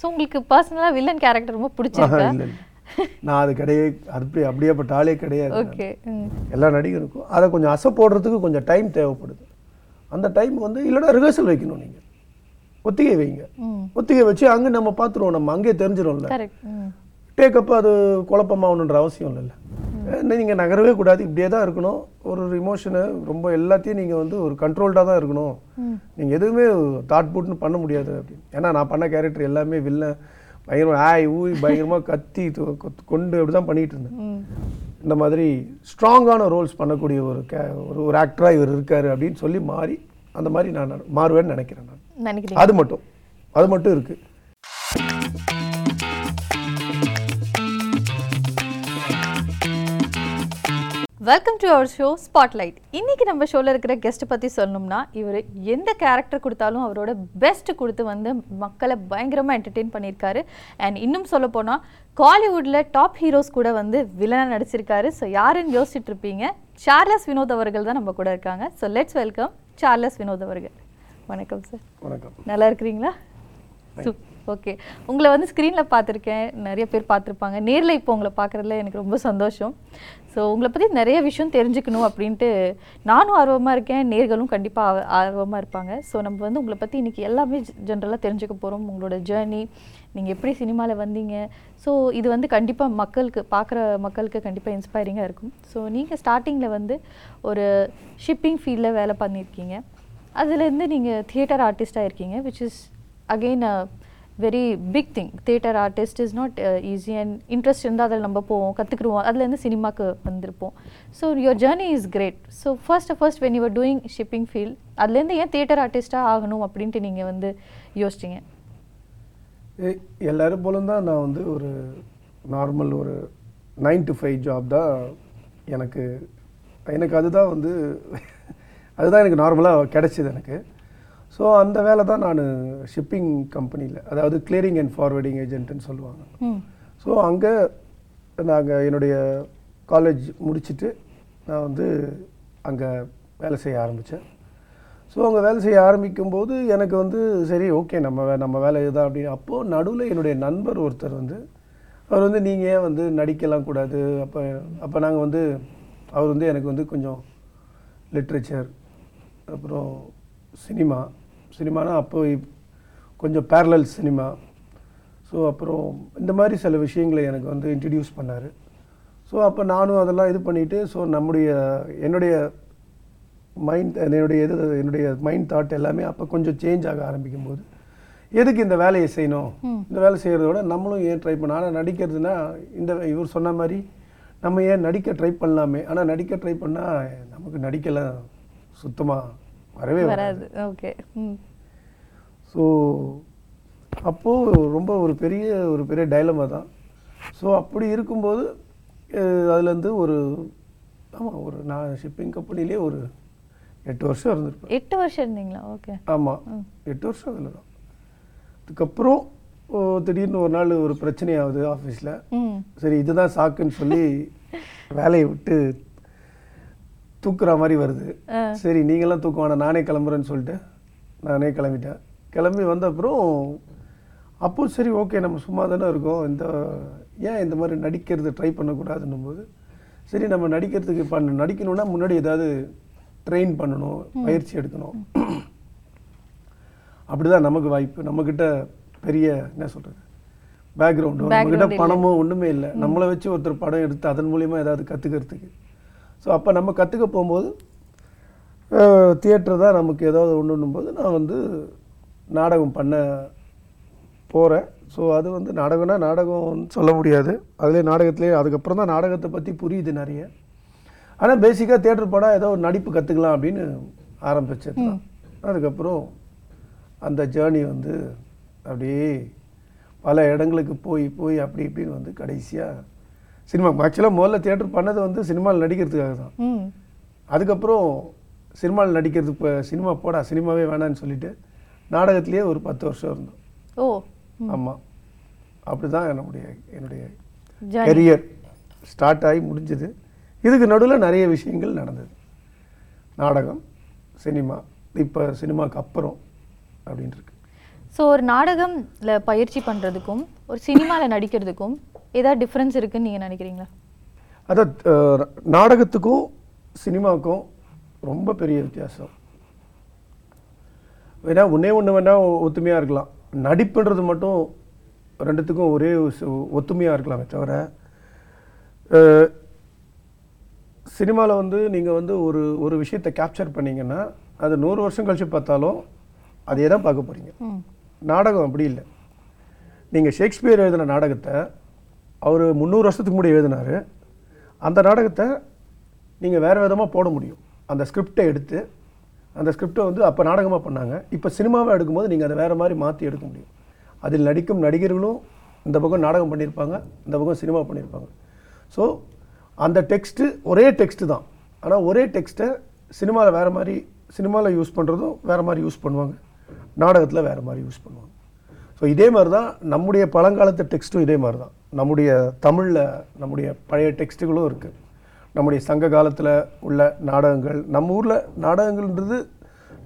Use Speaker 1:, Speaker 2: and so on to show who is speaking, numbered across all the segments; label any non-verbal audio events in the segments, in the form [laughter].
Speaker 1: so உங்களுக்கு பர்சனலாக villain character ரொம்ப பிடிச்சிருக்கு நான் அது கிடையாது
Speaker 2: அப்படி அப்படியேப்பட்ட ஆளே கிடையாது ஓகே எல்லா நடிகருக்கும் அதை கொஞ்சம் அசை போடுறதுக்கு கொஞ்சம் டைம் தேவைப்படுது அந்த டைம் வந்து இல்லைன்னா ரிஹர்சல் வைக்கணும் நீங்கள் ஒத்திகை வைங்க ஒத்திகை வச்சு அங்கே நம்ம பார்த்துருவோம் நம்ம அங்கேயே தெரிஞ்சிடும்ல டேக்கப் அது குழப்பமாகணுன்ற அவசியம் இல்லை நீங்கள் நகரவே கூடாது இப்படியே தான் இருக்கணும் ஒரு ஒரு இமோஷனு ரொம்ப எல்லாத்தையும் நீங்கள் வந்து ஒரு கண்ட்ரோல்டாக தான் இருக்கணும் நீங்கள் எதுவுமே தாட் போட்டுன்னு பண்ண முடியாது அப்படின்னு ஏன்னா நான் பண்ண கேரக்டர் எல்லாமே வில்லன் பயங்கரமாக ஆய் ஊய் பயங்கரமாக கத்தி கொண்டு அப்படி தான் பண்ணிகிட்டு இருந்தேன் இந்த மாதிரி ஸ்ட்ராங்கான ரோல்ஸ் பண்ணக்கூடிய ஒரு கே ஒரு ஒரு ஆக்டராக இவர் இருக்கார் அப்படின்னு சொல்லி மாறி அந்த மாதிரி நான் மாறுவேன்னு நினைக்கிறேன்
Speaker 1: நான் அது
Speaker 2: மட்டும் அது மட்டும் இருக்குது
Speaker 1: welcome to our show spotlight இன்னைக்கு நம்ம ஷோவில் இருக்கிற கெஸ்ட் பற்றி சொல்லணும்னா இவர் எந்த கேரக்டர் கொடுத்தாலும் அவரோட பெஸ்ட் கொடுத்து வந்து மக்களை பயங்கரமாக என்டர்டெயின் பண்ணியிருக்காரு அண்ட் இன்னும் சொல்ல போனால் காலிவுட்டில் டாப் ஹீரோஸ் கூட வந்து வில்லனாக நடிச்சிருக்காரு ஸோ யாருன்னு யோசிச்சுட்டு இருப்பீங்க சார்லஸ் வினோத் அவர்கள் தான் நம்ம கூட இருக்காங்க so let's welcome Charles Vinod அவர்கள் வணக்கம் சார் வணக்கம் நல்லா இருக்கிறீங்களா சூப் ஓகே உங்களை வந்து ஸ்க்ரீனில் பார்த்துருக்கேன் நிறைய பேர் பார்த்துருப்பாங்க நேரில் இப்போ உங்களை பார்க்குறதுல எனக்கு ரொம்ப சந்தோஷம் ஸோ உங்களை பற்றி நிறைய விஷயம் தெரிஞ்சுக்கணும் அப்படின்ட்டு நானும் ஆர்வமாக இருக்கேன் நேர்களும் கண்டிப்பாக ஆர்வமாக இருப்பாங்க ஸோ நம்ம வந்து உங்களை பற்றி இன்றைக்கி எல்லாமே ஜென்ரலாக தெரிஞ்சுக்க போகிறோம் உங்களோட ஜேர்னி நீங்கள் எப்படி சினிமாவில் வந்தீங்க ஸோ இது வந்து கண்டிப்பாக மக்களுக்கு பார்க்குற மக்களுக்கு கண்டிப்பாக இன்ஸ்பைரிங்காக இருக்கும் ஸோ நீங்கள் ஸ்டார்டிங்கில் வந்து ஒரு ஷிப்பிங் ஃபீல்டில் வேலை பண்ணியிருக்கீங்க அதுலேருந்து நீங்கள் தியேட்டர் ஆர்டிஸ்ட்டாக இருக்கீங்க which is again very big thing theatre artist is not easy and interest இருந்தால் அதில் நம்ம போவோம் கற்றுக்குருவோம் அதுலேருந்து சினிமாவுக்கு வந்திருப்போம் so your journey is great so first first when you're doing shipping field அதுலேருந்து ஏன் தேட்டர் ஆர்டிஸ்ட்டாக ஆகணும் அப்படின்ட்டு நீங்கள் வந்து யோசிச்சிங்க
Speaker 2: எல்லோரும் போலும் தான் நான் வந்து ஒரு நார்மல் ஒரு நைன் டு ஃபைவ் ஜாப் தான் எனக்கு எனக்கு அதுதான் வந்து அதுதான் எனக்கு நார்மலாக கிடச்சிது எனக்கு ஸோ அந்த வேலை தான் நான் ஷிப்பிங் கம்பெனியில் அதாவது கிளியரிங் அண்ட் ஃபார்வர்டிங் ஏஜென்ட்டுன்னு சொல்லுவாங்க ஸோ அங்கே நாங்கள் என்னுடைய காலேஜ் முடிச்சுட்டு நான் வந்து அங்கே வேலை செய்ய ஆரம்பித்தேன் ஸோ அங்கே வேலை செய்ய ஆரம்பிக்கும்போது எனக்கு வந்து சரி ஓகே நம்ம நம்ம வேலை இதுதான் அப்படின்னு அப்போது நடுவில் என்னுடைய நண்பர் ஒருத்தர் வந்து அவர் வந்து நீங்கள் ஏன் வந்து நடிக்கலாம் கூடாது அப்போ அப்போ நாங்கள் வந்து அவர் வந்து எனக்கு வந்து கொஞ்சம் லிட்ரேச்சர் அப்புறம் சினிமா சினிமானா அப்போ கொஞ்சம் பேரலல் சினிமா ஸோ அப்புறம் இந்த மாதிரி சில விஷயங்களை எனக்கு வந்து இன்ட்ரடியூஸ் பண்ணார் ஸோ அப்போ நானும் அதெல்லாம் இது பண்ணிவிட்டு ஸோ நம்முடைய என்னுடைய மைண்ட் என்னுடைய இது என்னுடைய மைண்ட் தாட் எல்லாமே அப்போ கொஞ்சம் சேஞ்ச் ஆக ஆரம்பிக்கும் போது எதுக்கு இந்த வேலையை செய்யணும் இந்த வேலை செய்கிறத விட நம்மளும் ஏன் ட்ரை பண்ண ஆனால் நடிக்கிறதுனா இந்த இவர் சொன்ன மாதிரி நம்ம ஏன் நடிக்க ட்ரை பண்ணலாமே ஆனால் நடிக்க ட்ரை பண்ணால் நமக்கு நடிக்கலாம் சுத்தமாக வரவே வராது ஓகே ஸோ அப்போது ரொம்ப ஒரு பெரிய ஒரு பெரிய டைலமா தான் ஸோ அப்படி இருக்கும்போது அதுலேருந்து ஒரு ஆமாம் ஒரு நான் ஷிப்பிங் கம்பெனிலே ஒரு எட்டு வருஷம் இருந்திருப்பேன்
Speaker 1: எட்டு வருஷம் இருந்தீங்களா ஓகே ஆமாம்
Speaker 2: எட்டு வருஷம் அதில் தான் அதுக்கப்புறம் திடீர்னு ஒரு நாள் ஒரு பிரச்சனை ஆகுது ஆஃபீஸில் சரி இதுதான் சாக்குன்னு சொல்லி [laughs] வேலையை விட்டு தூக்குற மாதிரி வருது சரி நீங்களாம் தூக்க வேணாம் நானே கிளம்புறேன்னு சொல்லிட்டு நானே கிளம்பிட்டேன் கிளம்பி வந்த அப்புறம் அப்போ சரி ஓகே நம்ம சும்மா தானே இருக்கோம் இந்த ஏன் இந்த மாதிரி நடிக்கிறது ட்ரை பண்ணக்கூடாதுன்னும் போது சரி நம்ம நடிக்கிறதுக்கு பண்ண நடிக்கணும்னா முன்னாடி ஏதாவது ட்ரெயின் பண்ணணும் பயிற்சி எடுக்கணும் அப்படிதான் நமக்கு வாய்ப்பு நம்மக்கிட்ட பெரிய என்ன சொல்கிறது பேக்ரவுண்டு நம்மக்கிட்ட பணமும் ஒன்றுமே இல்லை நம்மளை வச்சு ஒருத்தர் படம் எடுத்து அதன் மூலியமாக ஏதாவது கற்றுக்கிறதுக்கு ஸோ அப்போ நம்ம கற்றுக்க போகும்போது தியேட்டர் தான் நமக்கு ஏதாவது ஒன்றுன்னும் போது நான் வந்து நாடகம் பண்ண போகிறேன் ஸோ அது வந்து நாடகம்னா நாடகம்னு சொல்ல முடியாது அதிலே நாடகத்துலேயே அதுக்கப்புறம் தான் நாடகத்தை பற்றி புரியுது நிறைய ஆனால் பேசிக்காக தேட்டர் படம் ஏதோ ஒரு நடிப்பு கற்றுக்கலாம் அப்படின்னு ஆரம்பிச்சது அதுக்கப்புறம் அந்த ஜேர்னி வந்து அப்படியே பல இடங்களுக்கு போய் போய் அப்படி இப்படின்னு வந்து கடைசியாக சினிமா ஆக்சுவலாக முதல்ல தியேட்டர் பண்ணது வந்து சினிமாவில் நடிக்கிறதுக்காக தான் அதுக்கப்புறம் சினிமாவில் நடிக்கிறது இப்போ சினிமா போடா சினிமாவே வேணான்னு சொல்லிட்டு நாடகத்திலேயே ஒரு பத்து வருஷம்
Speaker 1: இருந்தோம் ஓ ஆமாம்
Speaker 2: அப்படி தான் என்னுடைய என்னுடைய கெரியர் ஸ்டார்ட் ஆகி முடிஞ்சது இதுக்கு நடுவில் நிறைய விஷயங்கள் நடந்தது நாடகம் சினிமா இப்போ சினிமாவுக்கு அப்புறம் அப்படின்ட்டுருக்கு இருக்கு
Speaker 1: ஸோ ஒரு நாடகம்ல பயிற்சி பண்ணுறதுக்கும் ஒரு சினிமாவில் நடிக்கிறதுக்கும் ஏதாவது டிஃப்ரென்ஸ் இருக்குன்னு நீங்கள் நினைக்கிறீங்களா அதாவது நாடகத்துக்கும்
Speaker 2: சினிமாவுக்கும் ரொம்ப பெரிய வித்தியாசம் வேணா ஒன்றே ஒன்று வேணால் ஒத்துமையாக இருக்கலாம் நடிப்புன்றது மட்டும் ரெண்டுத்துக்கும் ஒரே ஒத்துமையாக இருக்கலாமே தவிர சினிமாவில் வந்து நீங்கள் வந்து ஒரு ஒரு விஷயத்தை கேப்சர் பண்ணிங்கன்னா அது நூறு வருஷம் கழித்து பார்த்தாலும் அதே தான் பார்க்க போகிறீங்க நாடகம் அப்படி இல்லை நீங்கள் ஷேக்ஸ்பியர் எழுதின நாடகத்தை அவர் முந்நூறு வருஷத்துக்கு முன்னாடி எழுதினார் அந்த நாடகத்தை நீங்கள் வேறு விதமாக போட முடியும் அந்த ஸ்கிரிப்டை எடுத்து அந்த ஸ்கிரிப்டை வந்து அப்போ நாடகமாக பண்ணாங்க இப்போ சினிமாவை எடுக்கும்போது நீங்கள் அதை வேறு மாதிரி மாற்றி எடுக்க முடியும் அதில் நடிக்கும் நடிகர்களும் இந்த பக்கம் நாடகம் பண்ணியிருப்பாங்க இந்த பக்கம் சினிமா பண்ணியிருப்பாங்க ஸோ அந்த டெக்ஸ்ட்டு ஒரே டெக்ஸ்ட்டு தான் ஆனால் ஒரே டெக்ஸ்ட்டை சினிமாவில் வேறு மாதிரி சினிமாவில் யூஸ் பண்ணுறதும் வேறு மாதிரி யூஸ் பண்ணுவாங்க நாடகத்தில் வேறு மாதிரி யூஸ் பண்ணுவாங்க ஸோ இதே மாதிரி தான் நம்முடைய பழங்காலத்து டெக்ஸ்ட்டும் இதே மாதிரி தான் நம்முடைய தமிழில் நம்முடைய பழைய டெக்ஸ்ட்டுகளும் இருக்குது நம்முடைய சங்க காலத்தில் உள்ள நாடகங்கள் நம்ம ஊரில் நாடகங்கள்ன்றது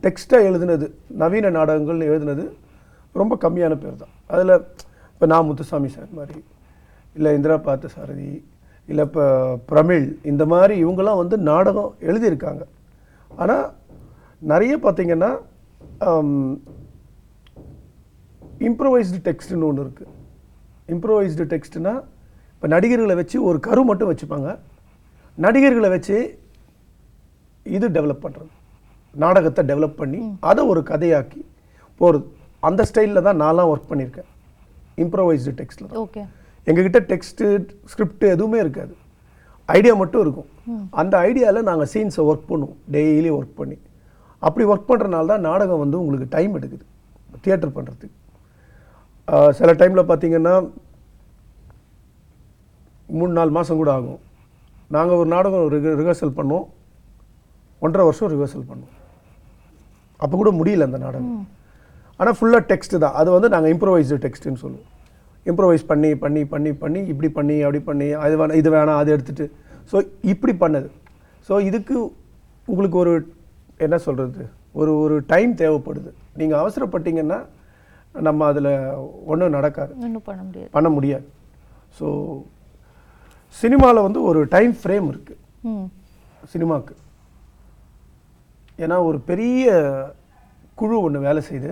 Speaker 2: டெக்ஸ்ட்டாக எழுதுனது நவீன நாடகங்கள்னு எழுதுனது ரொம்ப கம்மியான பேர் தான் அதில் இப்போ நான் முத்துசாமி சார் மாதிரி இல்லை இந்திரா பார்த்த சாரதி இல்லை இப்போ பிரமிழ் இந்த மாதிரி இவங்கெல்லாம் வந்து நாடகம் எழுதியிருக்காங்க ஆனால் நிறைய பார்த்திங்கன்னா இம்ப்ரூவைஸ்டு டெக்ஸ்ட்னு ஒன்று இருக்குது இம்ப்ரூவைஸ்டு டெக்ஸ்ட்னா இப்போ நடிகர்களை வச்சு ஒரு கரு மட்டும் வச்சுப்பாங்க நடிகர்களை வச்சு இது டெவலப் பண்ணுறது நாடகத்தை டெவலப் பண்ணி அதை ஒரு கதையாக்கி போகிறது அந்த ஸ்டைலில் தான் நான்லாம் ஒர்க் பண்ணியிருக்கேன் இம்ப்ரவைஸ்டு டெக்ஸ்டில் ஓகே எங்ககிட்ட டெக்ஸ்ட்டு ஸ்கிரிப்ட் எதுவுமே இருக்காது ஐடியா மட்டும் இருக்கும் அந்த ஐடியாவில் நாங்கள் சீன்ஸை ஒர்க் பண்ணுவோம் டெய்லி ஒர்க் பண்ணி அப்படி ஒர்க் பண்ணுறனால தான் நாடகம் வந்து உங்களுக்கு டைம் எடுக்குது தியேட்டர் பண்ணுறதுக்கு சில டைமில் பார்த்திங்கன்னா மூணு நாலு மாதம் கூட ஆகும் நாங்கள் ஒரு நாடகம் ரிக ரிஹர்சல் பண்ணோம் ஒன்றரை வருஷம் ரிஹர்சல் பண்ணோம் அப்போ கூட முடியல அந்த நாடகம் ஆனால் ஃபுல்லாக டெக்ஸ்ட்டு தான் அது வந்து நாங்கள் இம்ப்ரவைஸ்டு டெக்ஸ்ட்டுன்னு சொல்லுவோம் இம்ப்ரவைஸ் பண்ணி பண்ணி பண்ணி பண்ணி இப்படி பண்ணி அப்படி பண்ணி அது வேணாம் இது வேணாம் அது எடுத்துகிட்டு ஸோ இப்படி பண்ணது ஸோ இதுக்கு உங்களுக்கு ஒரு என்ன சொல்கிறது ஒரு ஒரு டைம் தேவைப்படுது நீங்கள் அவசரப்பட்டீங்கன்னா நம்ம அதில் ஒன்றும் நடக்காது
Speaker 1: பண்ண முடியாது பண்ண முடியாது
Speaker 2: ஸோ சினிமாவில் வந்து ஒரு டைம் ஃப்ரேம் இருக்குது சினிமாவுக்கு ஏன்னா ஒரு பெரிய குழு ஒன்று வேலை செய்து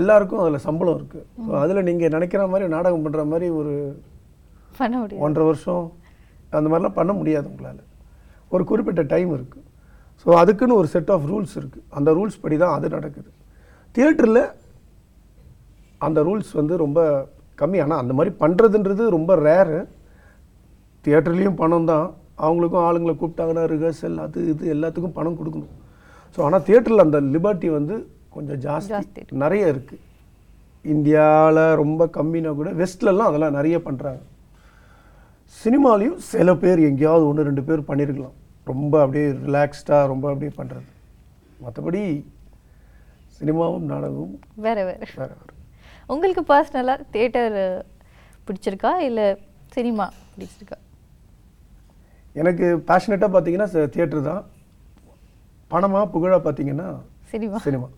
Speaker 2: எல்லாருக்கும் அதில் சம்பளம் இருக்குது ஸோ அதில் நீங்கள் நினைக்கிற மாதிரி நாடகம் பண்ணுற மாதிரி ஒரு
Speaker 1: ஒன்றரை வருஷம்
Speaker 2: அந்த மாதிரிலாம் பண்ண முடியாது உங்களால் ஒரு குறிப்பிட்ட டைம் இருக்குது ஸோ அதுக்குன்னு ஒரு செட் ஆஃப் ரூல்ஸ் இருக்குது அந்த ரூல்ஸ் படி தான் அது நடக்குது தியேட்டரில் அந்த ரூல்ஸ் வந்து ரொம்ப கம்மி ஆனால் அந்த மாதிரி பண்ணுறதுன்றது ரொம்ப ரேரு தியேட்டர்லேயும் பணம் தான் அவங்களுக்கும் ஆளுங்களை கூப்பிட்டாங்கன்னா ரிஹர்சல் அது இது எல்லாத்துக்கும் பணம் கொடுக்கணும் ஸோ ஆனால் தியேட்டரில் அந்த லிபர்ட்டி வந்து கொஞ்சம் ஜாஸ்தி நிறைய இருக்குது இந்தியாவில் ரொம்ப கம்மினா கூட வெஸ்ட்லலாம் அதெல்லாம் நிறைய பண்ணுறாங்க சினிமாலையும் சில பேர் எங்கேயாவது ஒன்று ரெண்டு பேர் பண்ணியிருக்கலாம் ரொம்ப அப்படியே ரிலாக்ஸ்டாக ரொம்ப அப்படியே பண்ணுறது மற்றபடி சினிமாவும் நாடகமும்
Speaker 1: வேறு வேறு வேறு வேறு உங்களுக்கு பர்சனலாக தேட்டர் பிடிச்சிருக்கா இல்லை சினிமா பிடிச்சிருக்கா
Speaker 2: எனக்கு பேஷனட்டாக பார்த்தீங்கன்னா தியேட்டர் தான் பணமாக புகழாக பார்த்தீங்கன்னா சினிமா சினிமா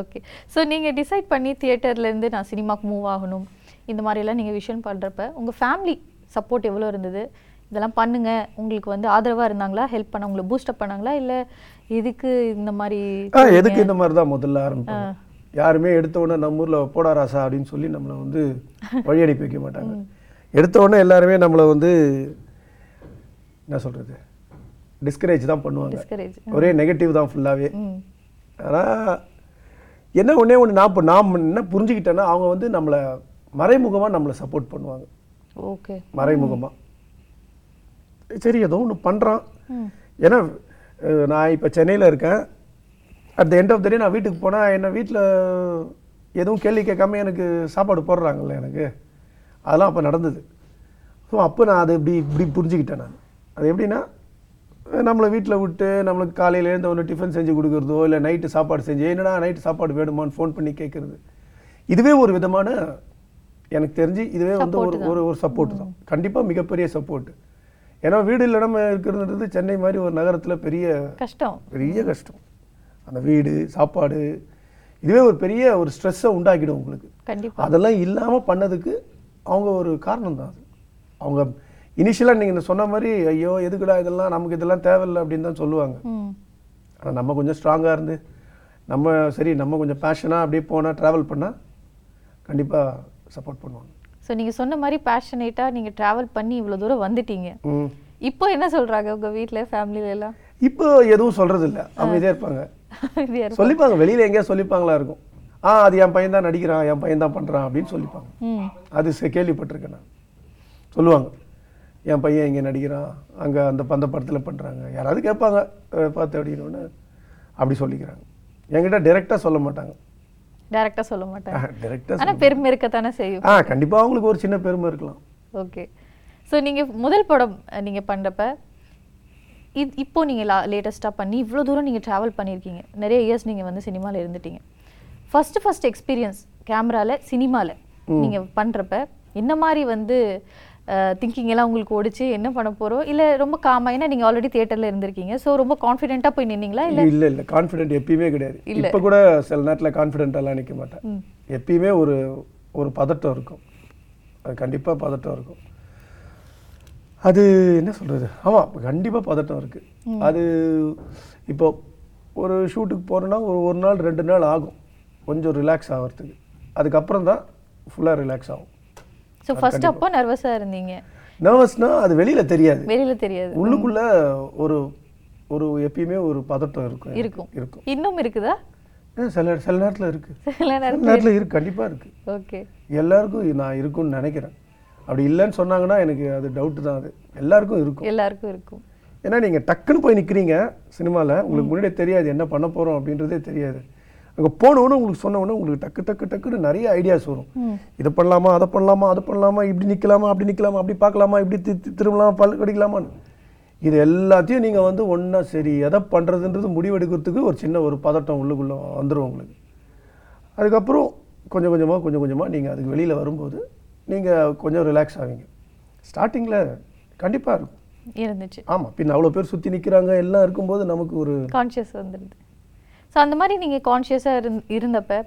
Speaker 1: ஓகே ஸோ நீங்கள் டிசைட் பண்ணி தியேட்டர்லேருந்து நான் சினிமாவுக்கு மூவ் ஆகணும் இந்த மாதிரிலாம் நீங்கள் விஷயம் பண்ணுறப்ப உங்கள் ஃபேமிலி சப்போர்ட் எவ்வளோ இருந்தது இதெல்லாம் பண்ணுங்க உங்களுக்கு வந்து ஆதரவாக இருந்தாங்களா ஹெல்ப் பண்ண உங்களை பூஸ்டப் பண்ணாங்களா இல்லை எதுக்கு இந்த மாதிரி எதுக்கு
Speaker 2: இந்த மாதிரி தான் முதல்ல ஆரம்பிப்பேன் யாருமே எடுத்தோடனே நம்ம ஊரில் போடா ராசா அப்படின்னு சொல்லி நம்மளை வந்து வழி அனுப்பி வைக்க மாட்டாங்க எடுத்தோடனே எல்லாருமே நம்மளை வந்து என்ன சொல்கிறது டிஸ்கரேஜ் தான் பண்ணுவாங்க ஒரே நெகட்டிவ் தான் ஃபுல்லாகவே ஆனால் என்ன ஒன்றே ஒன்று நான் நாம் என்ன புரிஞ்சுக்கிட்டேன்னா அவங்க வந்து நம்மளை மறைமுகமாக நம்மளை சப்போர்ட்
Speaker 1: பண்ணுவாங்க ஓகே மறைமுகமாக
Speaker 2: சரி ஏதோ ஒன்று பண்ணுறான் ஏன்னா நான் இப்போ சென்னையில் இருக்கேன் at the end of the day நான் வீட்டுக்கு போனால் என்னை வீட்டில் எதுவும் கேள்வி கேட்காம எனக்கு சாப்பாடு போடுறாங்கல்ல எனக்கு அதெல்லாம் அப்போ நடந்தது ஸோ அப்போ நான் அதை இப்படி இப்படி புரிஞ்சுக்கிட்டேன் நான் அது எப்படின்னா நம்மளை வீட்டில் விட்டு நம்மளுக்கு காலையில் எழுந்த ஒன்று டிஃபன் செஞ்சு கொடுக்குறதோ இல்லை நைட்டு சாப்பாடு செஞ்சு என்னடா நைட்டு சாப்பாடு வேணுமான்னு ஃபோன் பண்ணி கேட்குறது இதுவே ஒரு விதமான எனக்கு தெரிஞ்சு இதுவே வந்து ஒரு ஒரு ஒரு சப்போர்ட் தான் கண்டிப்பாக மிகப்பெரிய சப்போர்ட்டு ஏன்னா வீடு இல்லாமல் இருக்கிறதுன்றது சென்னை மாதிரி ஒரு நகரத்தில் பெரிய
Speaker 1: கஷ்டம்
Speaker 2: பெரிய கஷ்டம் அந்த வீடு சாப்பாடு இதுவே ஒரு பெரிய ஒரு ஸ்ட்ரெஸ்ஸை உண்டாக்கிடும் உங்களுக்கு கண்டிப்பாக அதெல்லாம் இல்லாமல் பண்ணதுக்கு அவங்க ஒரு காரணம் தான் அது அவங்க இனிஷியலாக நீங்கள் சொன்ன மாதிரி ஐயோ எதுக்குடா இதெல்லாம் நமக்கு இதெல்லாம் தேவையில்லை அப்படின்னு தான் சொல்லுவாங்க ஆனால் நம்ம கொஞ்சம் ஸ்ட்ராங்காக இருந்து நம்ம சரி நம்ம கொஞ்சம் பேஷனாக அப்படியே போனால் ட்ராவல் பண்ணால் கண்டிப்பாக சப்போர்ட் பண்ணுவாங்க
Speaker 1: ஸோ நீங்கள் சொன்ன மாதிரி பேஷனேட்டாக நீங்கள் ட்ராவல் பண்ணி இவ்வளோ தூரம் வந்துட்டீங்க இப்போ என்ன சொல்கிறாங்க உங்கள் வீட்டில் ஃபேமிலியில எல்லாம்
Speaker 2: இப்போ எதுவும் சொல்கிறது இல்லை அமைதியாக இருப்பாங்க சொல்லிப்பாங்க வெளியில எங்கேயா சொல்லிப்பாங்களா இருக்கும் ஆ அது என் பையன் தான் நடிக்கிறான் என் பையன் தான் பண்ணுறான் அப்படின்னு சொல்லிப்பாங்க அது கேள்விப்பட்டிருக்கேன் நான் சொல்லுவாங்க என் பையன் இங்கே நடிக்கிறான் அங்கே அந்த பந்த படத்தில் பண்ணுறாங்க யாராவது கேட்பாங்க பார்த்து அப்படின்னு அப்படி சொல்லிக்கிறாங்க என்கிட்ட டேரெக்டாக சொல்ல மாட்டாங்க டேரெக்டாக சொல்ல மாட்டாங்க டேரெக்டாக ஆனால் பெருமை இருக்கத்தானே செய்யும் ஆ கண்டிப்பாக அவங்களுக்கு ஒரு சின்ன
Speaker 1: பெருமை இருக்கலாம் ஓகே ஸோ நீங்கள் முதல் படம் நீங்கள் பண்ணுறப்ப இது இப்போ நீங்கள் லா லேட்டஸ்ட்டாக பண்ணி இவ்வளோ தூரம் நீங்கள் ட்ராவல் பண்ணியிருக்கீங்க நிறைய இயர்ஸ் நீங்கள் வந்து சினிமாவில் இருந்துட்டீங்க ஃபஸ்ட்டு ஃபஸ்ட் எக்ஸ்பீரியன்ஸ் கேமராவில் சினிமாவில் நீங்கள் பண்ணுறப்ப என்ன மாதிரி வந்து திங்கிங் எல்லாம் உங்களுக்கு ஓடிச்சு என்ன பண்ண போகிறோம் இல்லை ரொம்ப காமாக ஏன்னா நீங்கள் ஆல்ரெடி தியேட்டரில் இருந்திருக்கீங்க ஸோ ரொம்ப கான்ஃபிடென்ட்டாக போய் நின்னீங்களா
Speaker 2: இல்லை இல்லை இல்லை கான்ஃபிடென்ட் எப்பயுமே கிடையாது இப்போ கூட சில நேரத்தில் கான்ஃபிடென்ட்டாலாம் நிற்க மாட்டேன் எப்பயுமே ஒரு ஒரு பதட்டம் இருக்கும் அது கண்டிப்பாக பதட்டம் இருக்கும் அது என்ன சொல்கிறது ஆமாம் கண்டிப்பாக பதட்டம் இருக்குது அது இப்போ ஒரு ஷூட்டுக்கு போகிறோன்னா ஒரு ஒரு நாள் ரெண்டு நாள் ஆகும் கொஞ்சம் ரிலாக்ஸ் ஆகிறதுக்கு அதுக்கப்புறம்
Speaker 1: தான் ஃபுல்லாக ரிலாக்ஸ் ஆகும் ஸோ ஃபஸ்ட் அப்போ நர்வஸாக இருந்தீங்க நர்வஸ்னால்
Speaker 2: அது வெளியில் தெரியாது வெளியில் தெரியாது உள்ளுக்குள்ளே ஒரு ஒரு எப்பயுமே ஒரு பதட்டம்
Speaker 1: இருக்கும் இருக்கும் இருக்கும் இன்னும் இருக்குதா
Speaker 2: சில சில நேரத்தில் இருக்குது சில நேரத்தில் இருக்குது கண்டிப்பாக இருக்குது ஓகே எல்லாருக்கும் நான் இருக்கும்னு நினைக்கிறேன் அப்படி இல்லைன்னு சொன்னாங்கன்னா எனக்கு அது டவுட்டு தான் அது எல்லாருக்கும் இருக்கும் எல்லாருக்கும் இருக்கும் ஏன்னா நீங்கள் டக்குன்னு போய் நிற்கிறீங்க சினிமாவில் உங்களுக்கு முன்னாடியே தெரியாது என்ன பண்ண போகிறோம் அப்படின்றதே தெரியாது அங்கே போனவொன்னே உங்களுக்கு சொன்னவொன்னே உங்களுக்கு டக்கு டக்கு டக்குன்னு நிறைய ஐடியாஸ் வரும் இதை பண்ணலாமா அதை பண்ணலாமா அதை பண்ணலாமா இப்படி நிற்கலாமா அப்படி நிற்கலாமா அப்படி பார்க்கலாமா இப்படி தி திரும்பலாமா பல் கடிக்கலாமான்னு இது எல்லாத்தையும் நீங்கள் வந்து ஒன்றா சரி எதை பண்ணுறதுன்றது முடிவெடுக்கிறதுக்கு ஒரு சின்ன ஒரு பதட்டம் உள்ளுக்குள்ளே வந்துடும் உங்களுக்கு அதுக்கப்புறம் கொஞ்சம் கொஞ்சமாக கொஞ்சம் கொஞ்சமாக நீங்கள் அதுக்கு வெளியில் வரும்போது நீங்கள் கொஞ்சம் ரிலாக்ஸ் ஆவீங்க ஸ்டார்டிங்கில் கண்டிப்பாக இருக்கும்
Speaker 1: இருந்துச்சு
Speaker 2: ஆமாம் பின் அவ்வளோ பேர் சுற்றி நிற்கிறாங்க எல்லாம் இருக்கும்போது நமக்கு ஒரு கான்ஷியஸ் வந்துடுது ஸோ அந்த மாதிரி
Speaker 1: நீங்கள் கான்ஷியஸாக இருந் இருந்தப்போ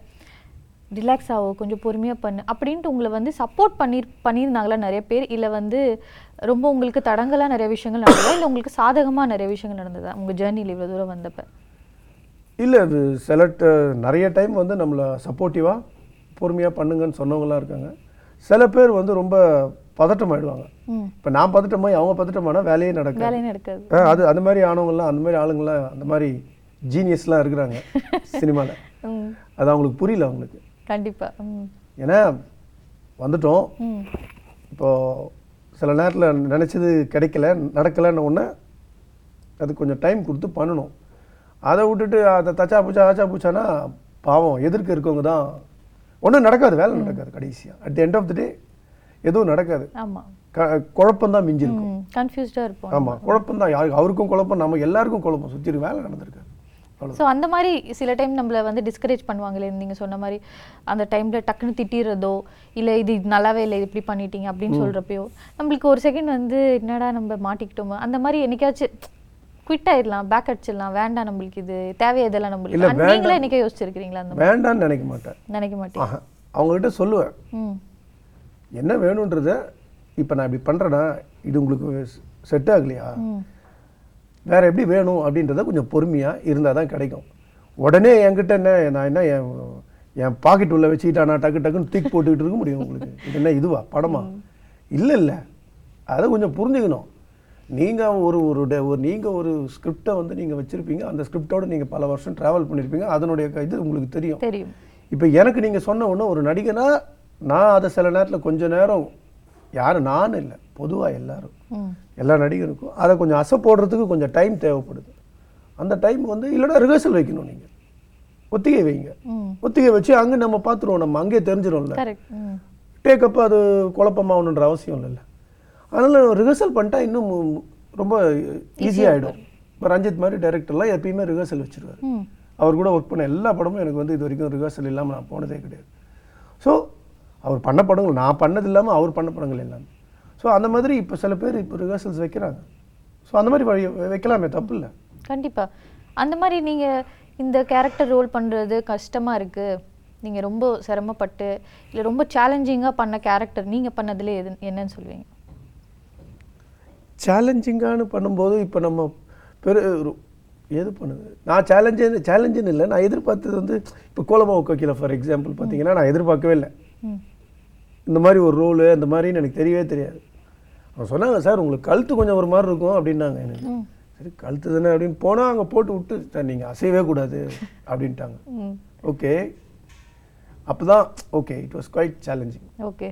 Speaker 1: ரிலாக்ஸ் ஆகும் கொஞ்சம் பொறுமையாக பண்ணு அப்படின்ட்டு உங்களை வந்து சப்போர்ட் பண்ணி பண்ணியிருந்தாங்களா நிறைய பேர் இல்லை வந்து ரொம்ப உங்களுக்கு தடங்கலாக நிறைய விஷயங்கள் நடந்ததா இல்லை உங்களுக்கு சாதகமாக நிறைய விஷயங்கள் நடந்ததா உங்கள் ஜேர்னியில் இவ்வளோ தூரம் வந்தப்போ
Speaker 2: இல்லை அது செலக்ட் நிறைய டைம் வந்து நம்மளை சப்போர்ட்டிவாக பொறுமையாக பண்ணுங்கன்னு சொன்னவங்களாம் இருக்காங்க சில பேர் வந்து ரொம்ப பதட்டம் ஆயிடுவாங்க இப்போ நான் பதட்டமாய் அவங்க பதட்டமானா வேலையே நடக்காது அது அந்த மாதிரி ஆனவங்கலாம் அந்த மாதிரி ஆளுங்களாம் அந்த மாதிரி ஜீனியஸ்லாம் இருக்கிறாங்க சினிமால [laughs] அது அவங்களுக்கு புரியல அவங்களுக்கு
Speaker 1: கண்டிப்பாக ஏன்னா
Speaker 2: வந்துட்டோம் இப்போது சில நேரத்தில் நினச்சது கிடைக்கல நடக்கலன்னு ஒன்று அது கொஞ்சம் டைம் கொடுத்து பண்ணணும் அதை விட்டுட்டு அதை தச்சா பூச்சா ஆச்சா பூச்சானா பாவம் எதிர்க்க இருக்கவங்க தான் ஒன்றும் நடக்காது வேலை நடக்காது கடைசியாக at end of the day எதுவும் நடக்காது குழப்பம்
Speaker 1: தான் மிஞ்சிருக்கும் கன்ஃபியூஸ்டாக இருப்போம் ஆமாம் குழப்பம் தான்
Speaker 2: அவருக்கும் குழப்பம் நம்ம எல்லாருக்கும் குழப்பம் சுற்றி வேலை நடந்திருக்காரு
Speaker 1: ஸோ அந்த மாதிரி சில டைம் நம்மளை வந்து டிஸ்கரேஜ் பண்ணுவாங்களே நீங்கள் சொன்ன மாதிரி அந்த டைமில் டக்குன்னு திட்டிடுறதோ இல்லை இது நல்லாவே இல்லை இப்படி பண்ணிட்டீங்க அப்படின்னு சொல்கிறப்பையோ நம்மளுக்கு ஒரு செகண்ட் வந்து என்னடா நம்ம மாட்டிக்கிட்டோமோ அந்த மாதிரி என்னைக்காச்சும் குவிட் ஆயிடலாம் பேக் அடிச்சிடலாம் வேண்டாம் நம்மளுக்கு இது தேவையா இதெல்லாம் நம்மளுக்கு நீங்களே இன்னைக்கு
Speaker 2: யோசிச்சிருக்கீங்களா அந்த வேண்டாம்னு நினைக்க மாட்டேன் நினைக்க மாட்டேன் அவங்க கிட்ட சொல்லுவேன் என்ன வேணும்ன்றத இப்ப நான் இப்படி பண்ணுறேன்னா இது உங்களுக்கு செட் ஆகலையா வேற எப்படி வேணும் அப்படின்றத கொஞ்சம் பொறுமையா இருந்தால் தான் கிடைக்கும் உடனே என்கிட்ட என்ன நான் என்ன என் என் பாக்கெட் உள்ள வச்சுக்கிட்டா டக்கு டக்குன்னு தூக்கி போட்டுக்கிட்டு இருக்க முடியும் உங்களுக்கு இது என்ன இதுவா படமா இல்லை இல்லை அதை கொஞ்சம் புரிஞ்சுக்கணும் நீங்கள் ஒரு ஒரு நீங்கள் ஒரு ஸ்கிரிப்டை வந்து நீங்கள் வச்சுருப்பீங்க அந்த ஸ்கிரிப்டோடு நீங்கள் பல வருஷம் ட்ராவல் பண்ணியிருப்பீங்க அதனுடைய இது உங்களுக்கு தெரியும் தெரியும் இப்போ எனக்கு நீங்கள் சொன்ன ஒன்று ஒரு நடிகனாக நான் அதை சில நேரத்தில் கொஞ்சம் நேரம் யாரும் நான் இல்லை பொதுவாக எல்லாரும் எல்லா நடிகருக்கும் அதை கொஞ்சம் அசை போடுறதுக்கு கொஞ்சம் டைம் தேவைப்படுது அந்த டைம் வந்து இல்லைனா ரிஹர்சல் வைக்கணும் நீங்கள் ஒத்திகை வைங்க ஒத்திகை வச்சு அங்கே நம்ம பார்த்துருவோம் நம்ம அங்கேயே தெரிஞ்சிடும்ல டேக்கப் அது குழப்பமாகணுன்ற அவசியம் இல்லை அதனால் ரிஹர்சல் பண்ணிட்டா இன்னும் ரொம்ப ஈஸியாகிடும் இப்போ ரஞ்சித் மாதிரி டைரக்டர்லாம் எப்பயுமே ரிஹர்சல் வச்சுருவார் அவர் கூட ஒர்க் பண்ண எல்லா படமும் எனக்கு வந்து இது வரைக்கும் ரிஹர்சல் இல்லாமல் நான் போனதே கிடையாது ஸோ அவர் பண்ண படங்கள் நான் பண்ணது இல்லாமல் அவர் பண்ண படங்கள் எல்லாமே ஸோ அந்த மாதிரி இப்போ சில பேர் இப்போ ரிஹர்சல்ஸ் வைக்கிறாங்க ஸோ அந்த மாதிரி வழி வைக்கலாமே தப்பு இல்லை
Speaker 1: கண்டிப்பாக அந்த மாதிரி நீங்கள் இந்த கேரக்டர் ரோல் பண்ணுறது கஷ்டமாக இருக்குது நீங்கள் ரொம்ப சிரமப்பட்டு இல்லை ரொம்ப சேலஞ்சிங்காக பண்ண கேரக்டர் நீங்கள் பண்ணதுலேயே எது என்னன்னு சொல்லுவீங்க
Speaker 2: சேலஞ்சிங்கானு பண்ணும்போது இப்போ நம்ம பெரு எது பண்ணுது நான் சேலஞ்சு சேலஞ்சுன்னு இல்லை நான் எதிர்பார்த்தது வந்து இப்போ கோலமாக கோக்கில ஃபார் எக்ஸாம்பிள் பார்த்தீங்கன்னா நான் எதிர்பார்க்கவே இல்லை இந்த மாதிரி ஒரு ரோலு அந்த மாதிரின்னு எனக்கு தெரியவே தெரியாது அவன் சொன்னாங்க சார் உங்களுக்கு கழுத்து கொஞ்சம் ஒரு மாதிரி இருக்கும் அப்படின்னாங்க எனக்கு சரி கழுத்து தானே அப்படின்னு போனால் அங்கே போட்டு விட்டு சார் நீங்கள் அசையவே கூடாது அப்படின்ட்டாங்க ஓகே அப்போ தான் okay it was quite challenging
Speaker 1: okay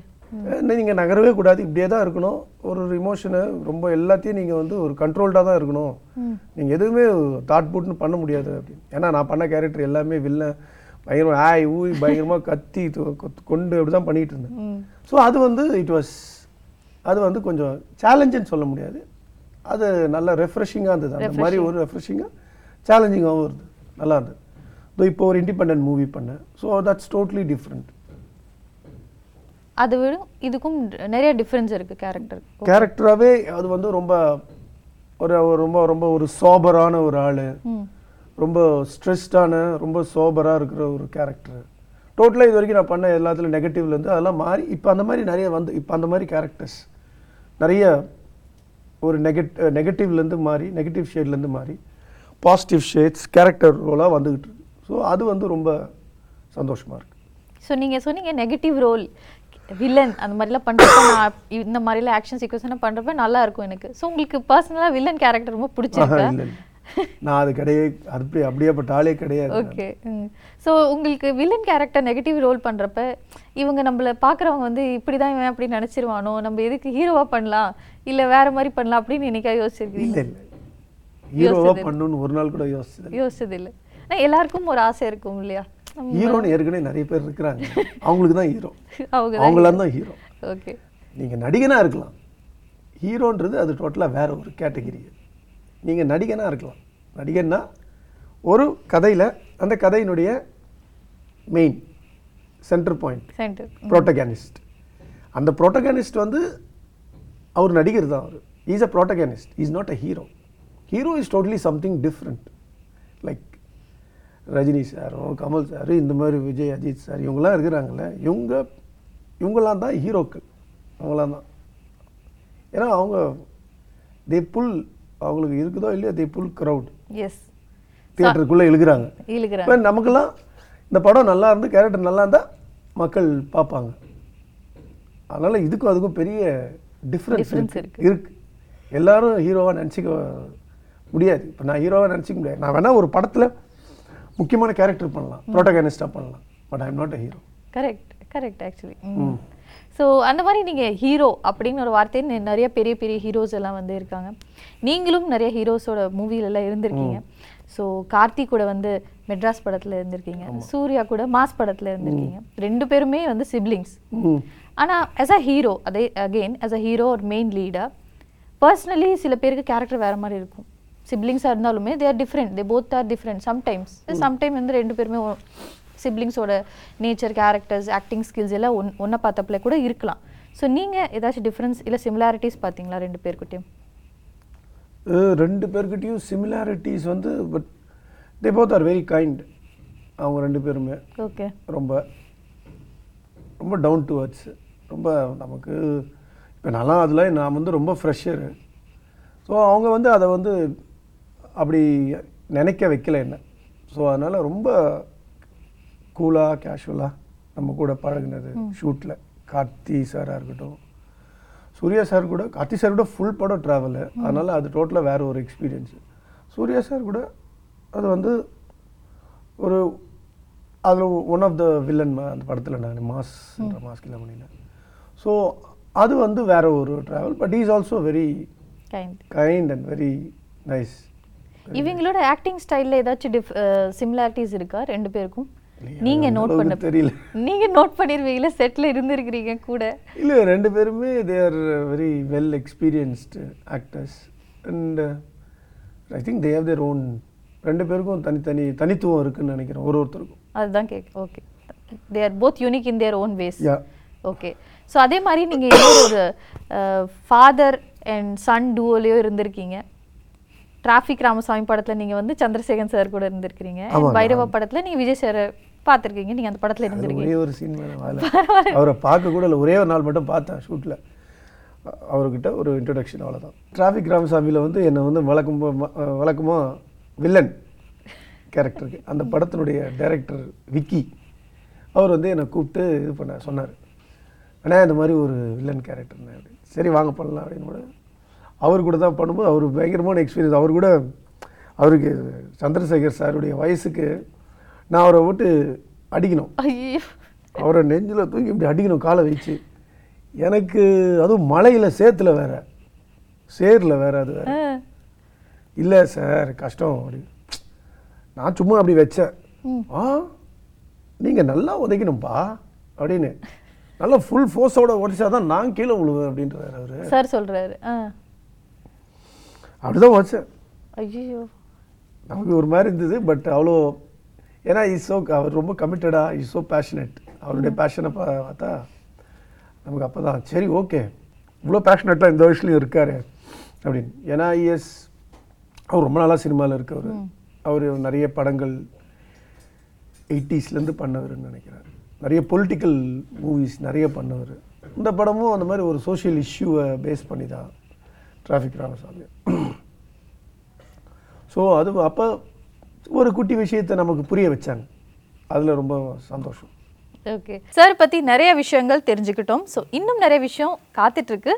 Speaker 2: நீங்கள் நகரவே கூடாது இப்படியே தான் இருக்கணும் ஒரு ஒரு இமோஷனை ரொம்ப எல்லாத்தையும் நீங்கள் வந்து ஒரு கண்ட்ரோல்டாக தான் இருக்கணும் நீங்கள் எதுவுமே தாட் போட்டுன்னு பண்ண முடியாது அப்படின்னு ஏன்னா நான் பண்ண கேரக்டர் எல்லாமே வில்ல பயங்கரமாக ஆய் ஊய் பயங்கரமாக [laughs] கத்தி கொண்டு அப்படி தான் பண்ணிகிட்டு இருந்தேன் ஸோ அது வந்து இட் வாஸ் அது வந்து கொஞ்சம் சேலஞ்சுன்னு சொல்ல முடியாது அது நல்லா ரெஃப்ரெஷிங்காக இருந்தது அந்த மாதிரி ஒரு ரெஃப்ரெஷிங்காக சேலஞ்சிங்காகவும் இருந்தது நல்லா இருந்தது இப்போ ஒரு இண்டிபெண்ட் மூவி பண்ணேன் ஸோ தட்ஸ் டோட்லி டிஃப்ரெண்ட்
Speaker 1: அது விட இதுக்கும் நிறைய டிஃப்ரென்ஸ் இருக்குது கேரக்டர்
Speaker 2: கேரக்டராகவே அது வந்து ரொம்ப ஒரு ரொம்ப ரொம்ப ஒரு சோபரான ஒரு ஆள் ரொம்ப ஸ்ட்ரெஸ்டான ரொம்ப சோபராக இருக்கிற ஒரு கேரக்டர் டோட்டலாக இது வரைக்கும் நான் பண்ண எல்லாத்துலேயும் நெகட்டிவ்லேருந்து அதெல்லாம் மாறி இப்போ அந்த மாதிரி நிறைய வந்து இப்போ அந்த மாதிரி கேரக்டர்ஸ் நிறைய ஒரு நெகட் நெகட்டிவ்லேருந்து மாறி நெகட்டிவ் ஷேட்லேருந்து மாறி பாசிட்டிவ் ஷேட்ஸ் கேரக்டர் ரோலாக வந்துக்கிட்டு இருக்கு ஸோ அது வந்து ரொம்ப சந்தோஷமாக இருக்குது
Speaker 1: ஸோ நீங்கள் சொன்னீங்க நெகட்டிவ் ரோல் வில்லன் அந்த மாதிரிலாம் பண்ணுறப்ப நான் இந்த மாதிரிலாம் ஆக்ஷன் சீக்வன்ஸ்லாம் பண்ணுறப்ப நல்லா இருக்கும் எனக்கு ஸோ உங்களுக்கு பர்சனலாக வில்லன்
Speaker 2: கேரக்டர் ரொம்ப பிடிச்சிருக்கு நான் அது கிடையே அப்படி பட்ட ஆளே கிடையாது ஓகே ஸோ உங்களுக்கு வில்லன் கேரக்டர் நெகட்டிவ் ரோல் பண்ணுறப்ப இவங்க நம்மளை
Speaker 1: பார்க்குறவங்க வந்து இப்படி தான் இவன் அப்படி நினச்சிருவானோ நம்ம எதுக்கு ஹீரோவாக பண்ணலாம் இல்லை வேறு
Speaker 2: மாதிரி பண்ணலாம் அப்படின்னு என்னைக்கா யோசிச்சிருக்கீங்க இல்லை இல்லை ஹீரோவாக பண்ணணும்னு ஒரு நாள் கூட யோசிச்சது யோசிச்சது இல்லை எல்லாருக்கும் ஒரு ஆசை இருக்கும் இல்லையா ஹீரோன்னு ஏற்கனவே நிறைய பேர் இருக்கிறாங்க [laughs] அவங்களுக்கு தான் ஹீரோ அவங்களாம் தான் ஹீரோ ஓகே நீங்கள் நடிகனாக இருக்கலாம் ஹீரோன்றது அது டோட்டலாக வேறு ஒரு கேட்டகிரி நீங்கள் நடிகனாக இருக்கலாம் நடிகன்னா ஒரு கதையில் அந்த கதையினுடைய main centre point centre protagonist அந்த ப்ரோட்டகானிஸ்ட் வந்து அவர் நடிகர் தான் அவர் is a protagonist is not a hero hero is totally something different like Rajini சாரும் கமல் சார் இந்த மாதிரி விஜய் அஜித் சார் இவங்களாம் இருக்கிறாங்களே இவங்க இவங்களாம் தான் ஹீரோக்கள் அவங்களாம் தான் ஏன்னா அவங்க தே புல் அவங்களுக்கு இருக்குதோ இல்லையோ தே புல் க்ரௌட்
Speaker 1: எஸ்
Speaker 2: தியேட்டருக்குள்ளே இழுக்கிறாங்க இழுக்கிறாங்க நமக்கெல்லாம் இந்த படம் நல்லா இருந்து கேரக்டர் நல்லா இருந்தால் மக்கள் பார்ப்பாங்க அதனால் இதுக்கும் அதுக்கும் பெரிய டிஃப்ரென்ஸ் இருக்குது எல்லாரும் ஹீரோவாக நினச்சிக்க முடியாது இப்போ நான் ஹீரோவாக நினச்சிக்க முடியாது நான் வேணால் ஒரு படத்தில் முக்கியமான கேரக்டர் பண்ணலாம் ப்ரோட்டோகனிஸ்டாக பண்ணலாம் but I'm
Speaker 1: not a hero correct correct actually so அந்த மாதிரி நீங்கள் ஹீரோ அப்படின்னு ஒரு வார்த்தை நிறைய பெரிய பெரிய ஹீரோஸ் எல்லாம் வந்து இருக்காங்க நீங்களும் நிறைய ஹீரோஸோட மூவிலெல்லாம் இருந்திருக்கீங்க ஸோ கார்த்தி கூட வந்து மெட்ராஸ் படத்தில் இருந்திருக்கீங்க சூர்யா கூட மாஸ் படத்தில் இருந்திருக்கீங்க ரெண்டு பேருமே வந்து சிப்ளிங்ஸ் ஆனால் ஆஸ் அ ஹீரோ அதே அகெயின் ஆஸ் அ ஹீரோ ஒரு மெயின் லீடர் பர்சனலி சில பேருக்கு கேரக்டர் வேறு மாதிரி இருக்கும் சிப்ளிங்ஸாக இருந்தாலுமே they are different they both are different sometimes sometime வந்து ரெண்டு பேருமே சிப்ளிங்ஸோட நேச்சர் கேரக்டர்ஸ் ஆக்டிங் ஸ்கில்ஸ் எல்லாம் ஒன் ஒன்றை பார்த்தப்பில் கூட இருக்கலாம் ஸோ நீங்கள் ஏதாச்சும் டிஃப்ரென்ஸ் இல்லை சிமிலாரிட்டிஸ் பார்த்தீங்களா ரெண்டு
Speaker 2: பேர்கிட்டையும் ரெண்டு பேர்கிட்டையும் சிமிலாரிட்டிஸ் வந்து but they both are very kind அவங்க ரெண்டு பேருமே ஓகே ரொம்ப ரொம்ப டவுன் டு அர்த்ஸ் ரொம்ப நமக்கு இப்போ நல்லா அதில் நான் வந்து ரொம்ப ஃப்ரெஷ்ஷரு ஸோ அவங்க வந்து அதை வந்து அப்படி நினைக்க வைக்கல என்ன ஸோ அதனால் ரொம்ப கூலாக கேஷுவலாக நம்ம கூட பழகினது ஷூட்டில் கார்த்தி சாராக இருக்கட்டும் சூர்யா சார் கூட கார்த்தி சார் கூட ஃபுல் படம் ட்ராவலு அதனால் அது டோட்டலாக வேறு ஒரு எக்ஸ்பீரியன்ஸு சூர்யா சார் கூட அது வந்து ஒரு அதில் ஒன் ஆஃப் த வில்லன் அந்த படத்தில் நான் மாஸ்ன்ற மாஸ் மணியில் ஸோ அது வந்து வேற ஒரு travel but is also very kind kind and very nice
Speaker 1: இவங்களோட ஆக்டிங் ஸ்டைல்ல ஏதாச்சும் டிஃப் சிமிலாரிட்டிஸ் இருக்கா ரெண்டு பேருக்கும் நீங்க நோட் பண்ண தெரியல நீங்க நோட் பண்ணிருவீங்கல செட்ல இருந்திருக்கிறீங்க
Speaker 2: கூட இல்ல ரெண்டு பேருமே they are very well experienced actors and I think they have their own ரெண்டு பேருக்கும் தனித்தனி தனித்துவம் இருக்குன்னு நினைக்கிறேன் ஒரு ஒருத்தருக்கும் அதுதான் கேக்
Speaker 1: okay they are
Speaker 2: both unique in their own ways okay so
Speaker 1: அதே மாதிரி நீங்கள் ஒரு ஃபாதர் அண்ட் சன் டூவோலையோ இருந்திருக்கீங்க டிராஃபிக் ராமசாமி படத்தில் நீங்கள் வந்து சந்திரசேகன் சார் கூட இருந்திருக்கிறீங்க பைரவ படத்தில் நீங்கள் விஜய் சார் பார்த்துருக்கீங்க நீங்கள் அந்த படத்தில்
Speaker 2: இருந்திருக்கீங்க ஒரே ஒரு சீன் அவரை பார்க்க கூட இல்லை ஒரே ஒரு நாள் மட்டும் பார்த்தேன் ஷூட்டில் அவர்கிட்ட ஒரு இன்ட்ரடக்ஷன் அவ்வளோதான் டிராஃபிக் ராமசாமியில் வந்து என்னை வந்து வழக்கம் வழக்கமாக வில்லன் கேரக்டருக்கு அந்த படத்தினுடைய டைரக்டர் விக்கி அவர் வந்து என்னை கூப்பிட்டு இது பண்ண சொன்னார் ஆனால் இந்த மாதிரி ஒரு வில்லன் கேரக்டர்னு சரி வாங்க பண்ணலாம் அப்படின்னு கூட அவர் கூட தான் பண்ணும்போது அவர் பயங்கரமான எக்ஸ்பீரியன்ஸ் அவர் கூட அவருக்கு சந்திரசேகர் சாருடைய வயசுக்கு நான் அவரை விட்டு அடிக்கணும் அவரை நெஞ்சில் தூக்கி இப்படி அடிக்கணும் காலை வச்சு எனக்கு அதுவும் மலையில் சேத்துல வேற சேரில் வேற அது வேற இல்லை சார் கஷ்டம் அப்படி நான் சும்மா அப்படி வச்சேன் ஆ நீங்கள் நல்லா உதைக்கணும்ப்பா அப்படின்னு நல்லா ஃபுல் ஃபோர்ஸோட உடைச்சா தான் நான் கீழே விழுவேன் அப்படின்றாரு அவர்
Speaker 1: சார் சொல்கிறாரு
Speaker 2: அப்படி தான் வச்சேன் ஐயோ நமக்கு ஒரு மாதிரி இருந்தது பட் அவ்வளோ ஏன்னா இஸ்ஸோ அவர் ரொம்ப கமிட்டடாக இஸ் ஸோ பேஷனேட் அவருடைய பேஷனை பார்த்தா நமக்கு அப்போ தான் சரி ஓகே இவ்வளோ பேஷனேட்டாக இந்த வயசுலையும் இருக்கார் அப்படின்னு ஏன்னா எஸ் அவர் ரொம்ப நாளாக சினிமாவில் இருக்கவர் அவர் நிறைய படங்கள் எயிட்டிஸ்லேருந்து பண்ணவர்னு நினைக்கிறாரு நிறைய பொலிட்டிக்கல் மூவிஸ் நிறைய பண்ணவர் இந்த படமும் அந்த மாதிரி ஒரு சோஷியல் இஷ்யூவை பேஸ் பண்ணி தான் டிராஃபிக் ராமசாமி ஸோ அது அப்போ ஒரு குட்டி விஷயத்தை நமக்கு புரிய வச்சாங்க அதில் ரொம்ப சந்தோஷம்
Speaker 1: ஓகே சார் பற்றி நிறைய விஷயங்கள் தெரிஞ்சுக்கிட்டோம் ஸோ இன்னும் நிறைய விஷயம் காத்துட்ருக்கு